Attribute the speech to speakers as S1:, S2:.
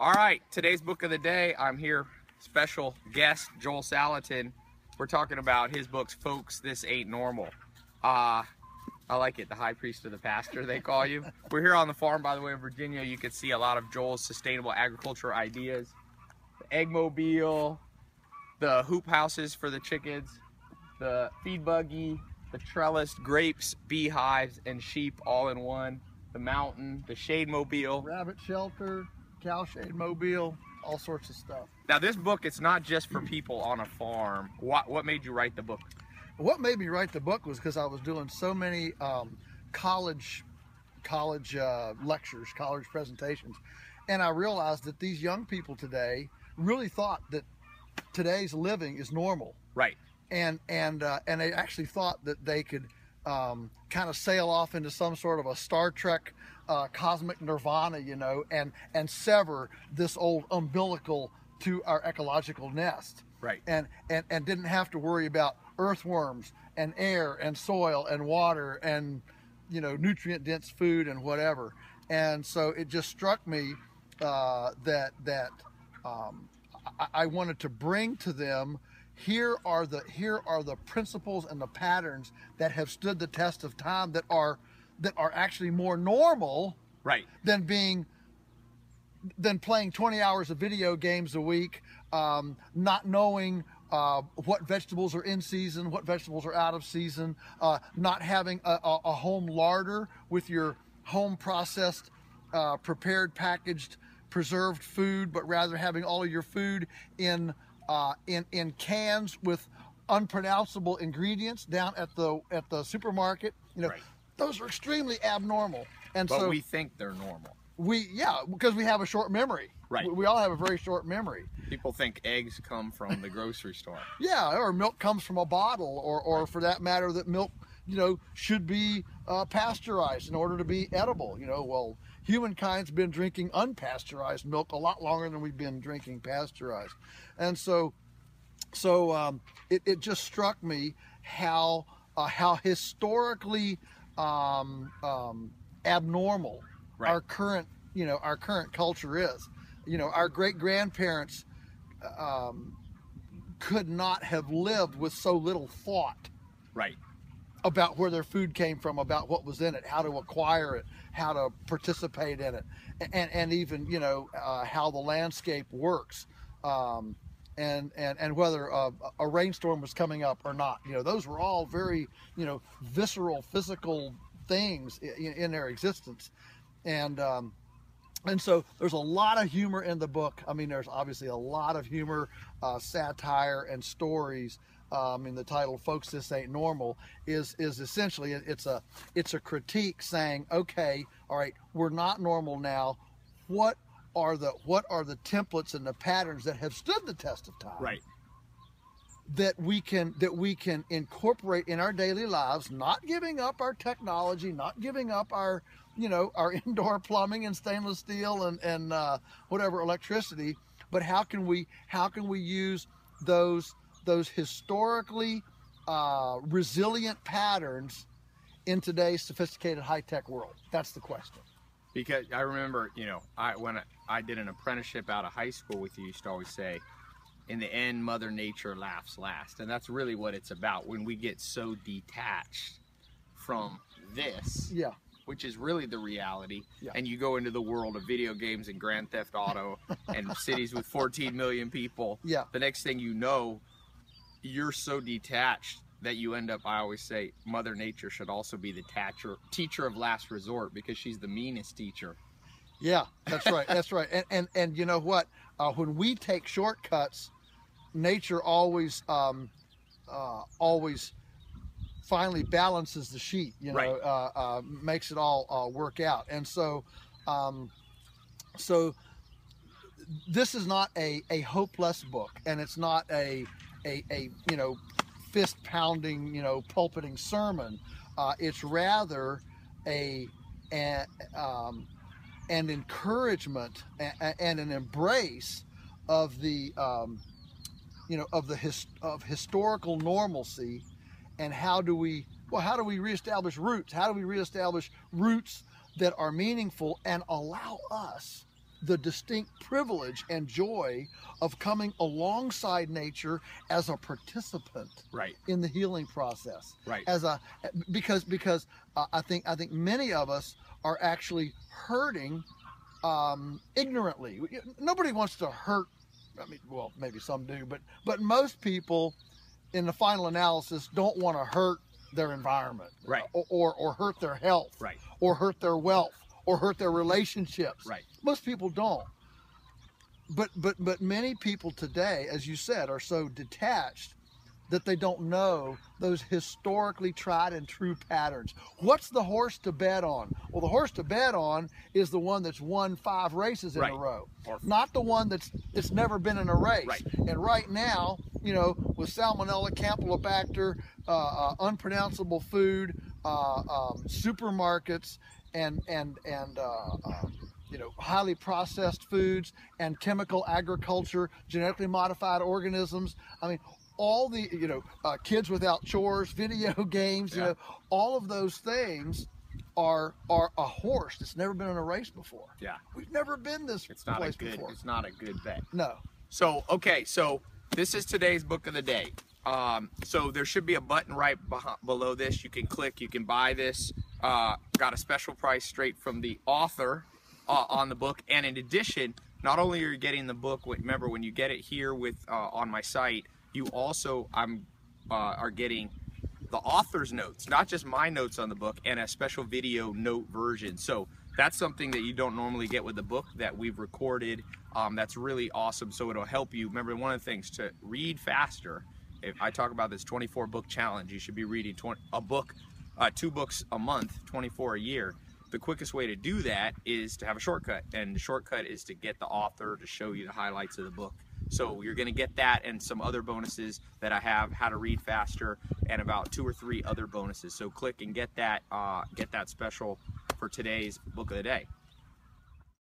S1: All right, today's book of the day. I'm here, special guest Joel Salatin. We're talking about his books, folks. This ain't normal. Uh, I like it. The high priest of the pasture, they call you. We're here on the farm, by the way, in Virginia. You can see a lot of Joel's sustainable agriculture ideas. The egg mobile, the hoop houses for the chickens, the feed buggy, the trellis, grapes, beehives, and sheep all in one. The mountain, the shade mobile.
S2: Rabbit shelter, cow shade mobile, all sorts of stuff.
S1: Now this book, it's not just for people on a farm. What, what made you write the book?
S2: What made me write the book was because I was doing so many um, college college uh, lectures, college presentations, and I realized that these young people today really thought that today's living is normal.
S1: Right.
S2: And and uh, and they actually thought that they could um, kind of sail off into some sort of a Star Trek uh, cosmic nirvana, you know, and and sever this old umbilical to our ecological nest.
S1: Right.
S2: And and and didn't have to worry about earthworms and air and soil and water and you know nutrient dense food and whatever. And so it just struck me uh, that that um, I, I wanted to bring to them here are the here are the principles and the patterns that have stood the test of time that are that are actually more normal
S1: Right.
S2: than being than playing 20 hours of video games a week um, not knowing uh, what vegetables are in season what vegetables are out of season uh, not having a, a, a home larder with your home processed uh, prepared packaged preserved food but rather having all of your food in uh, in in cans with unpronounceable ingredients down at the at the supermarket you know
S1: Right.
S2: those are extremely abnormal and
S1: But
S2: so
S1: we think they're normal.
S2: we yeah because we have a short memory
S1: Right.
S2: we, we all have a very short memory
S1: People think eggs come from the grocery store.
S2: yeah or milk comes from a bottle or or for that matter that milk you know should be uh, pasteurized in order to be edible you know well humankind's been drinking unpasteurized milk a lot longer than we've been drinking pasteurized and so so um, it, it just struck me how uh, how historically um, um, abnormal
S1: Right.
S2: our current you know our current culture is you know our great grandparents um, could not have lived with so little thought
S1: Right.
S2: About where their food came from, about what was in it, how to acquire it, how to participate in it, and and even you know uh, how the landscape works, um, and and and whether uh, a rainstorm was coming up or not. You know, those were all very you know visceral, physical things in, in their existence, and. Um, and so there's a lot of humor in the book. I mean, there's obviously a lot of humor, uh, satire, and stories. Um, in the title, "Folks, This Ain't Normal," is is essentially it's a it's a critique saying, okay, all right, we're not normal now. What are the what are the templates and the patterns that have stood the test of time?
S1: Right.
S2: that we can that we can incorporate in our daily lives not giving up our technology not giving up our you know our indoor plumbing and stainless steel and and uh, whatever electricity but how can we how can we use those those historically uh, resilient patterns in today's sophisticated high-tech world that's the question
S1: Because I remember, you know, I when I, I did an apprenticeship out of high school with you, you used to always say, in the end, Mother Nature laughs last. And that's really what it's about when we get so detached from this,
S2: yeah
S1: which is really the reality,
S2: Yeah.
S1: and you go into the world of video games and Grand Theft Auto and cities with 14 million people.
S2: yeah
S1: The next thing you know, you're so detached that you end up, I always say, Mother Nature should also be the teacher, teacher of last resort because she's the meanest teacher.
S2: Yeah, that's right. That's right. And and and you know what? Uh, when we take shortcuts, nature always um, uh, always finally balances the sheet. You know,
S1: Right.
S2: uh, uh, makes it all uh, work out. And so, um, so this is not a a hopeless book, and it's not a a, a you know fist pounding you know pulpiting sermon. Uh, it's rather a, a um, an encouragement and an embrace of the um, you know of the his, of historical normalcy and how do we well how do we reestablish roots how do we reestablish roots that are meaningful and allow us the distinct privilege and joy of coming alongside nature as a participant
S1: Right.
S2: in the healing process
S1: Right.
S2: as a because because uh, I think I think many of us are actually hurting um, ignorantly. Nobody wants to hurt. I mean, well, maybe some do, but but most people, in the final analysis, don't want to hurt their environment,
S1: Right.
S2: Or, or or hurt their health,
S1: Right.
S2: or hurt their wealth, or hurt their relationships.
S1: Right.
S2: Most people don't. But but but many people today, as you said, are so detached that they don't know those historically tried and true patterns. What's the horse to bet on? Well, the horse to bet on is the one that's won five races in
S1: Right.
S2: a row, not the one that's that's never been in a race.
S1: Right.
S2: And right now, you know, with salmonella, campylobacter, uh, uh, unpronounceable food, uh, um, supermarkets, and and and uh, um, you know highly processed foods and chemical agriculture, genetically modified organisms. I mean, all the you know uh, kids without chores, video games, you
S1: Yeah.
S2: know, all of those things are are a horse that's never been in a race before.
S1: Yeah.
S2: We've never been this
S1: It's not a
S2: place
S1: good.
S2: before.
S1: It's not a good bet.
S2: No.
S1: So okay, so this is today's book of the day. Um, so there should be a button right beh- below this. You can click. You can buy this. Uh, got a special price straight from the author uh, on the book. And in addition, not only are you getting the book, remember when you get it here with uh, on my site, you also I'm uh, are getting the author's notes, not just my notes on the book, and a special video note version. So that's something that you don't normally get with the book that we've recorded. Um, that's really awesome. So it'll help you. Remember, one of the things to read faster. If I talk about this 24 book challenge, you should be reading 20, a book, uh, two books a month, 24 a year. The quickest way to do that is to have a shortcut, and the shortcut is to get the author to show you the highlights of the book. So you're going to get that and some other bonuses that I have, how to read faster, and about two or three other bonuses. So click and get that, uh, get that special for today's book of the day.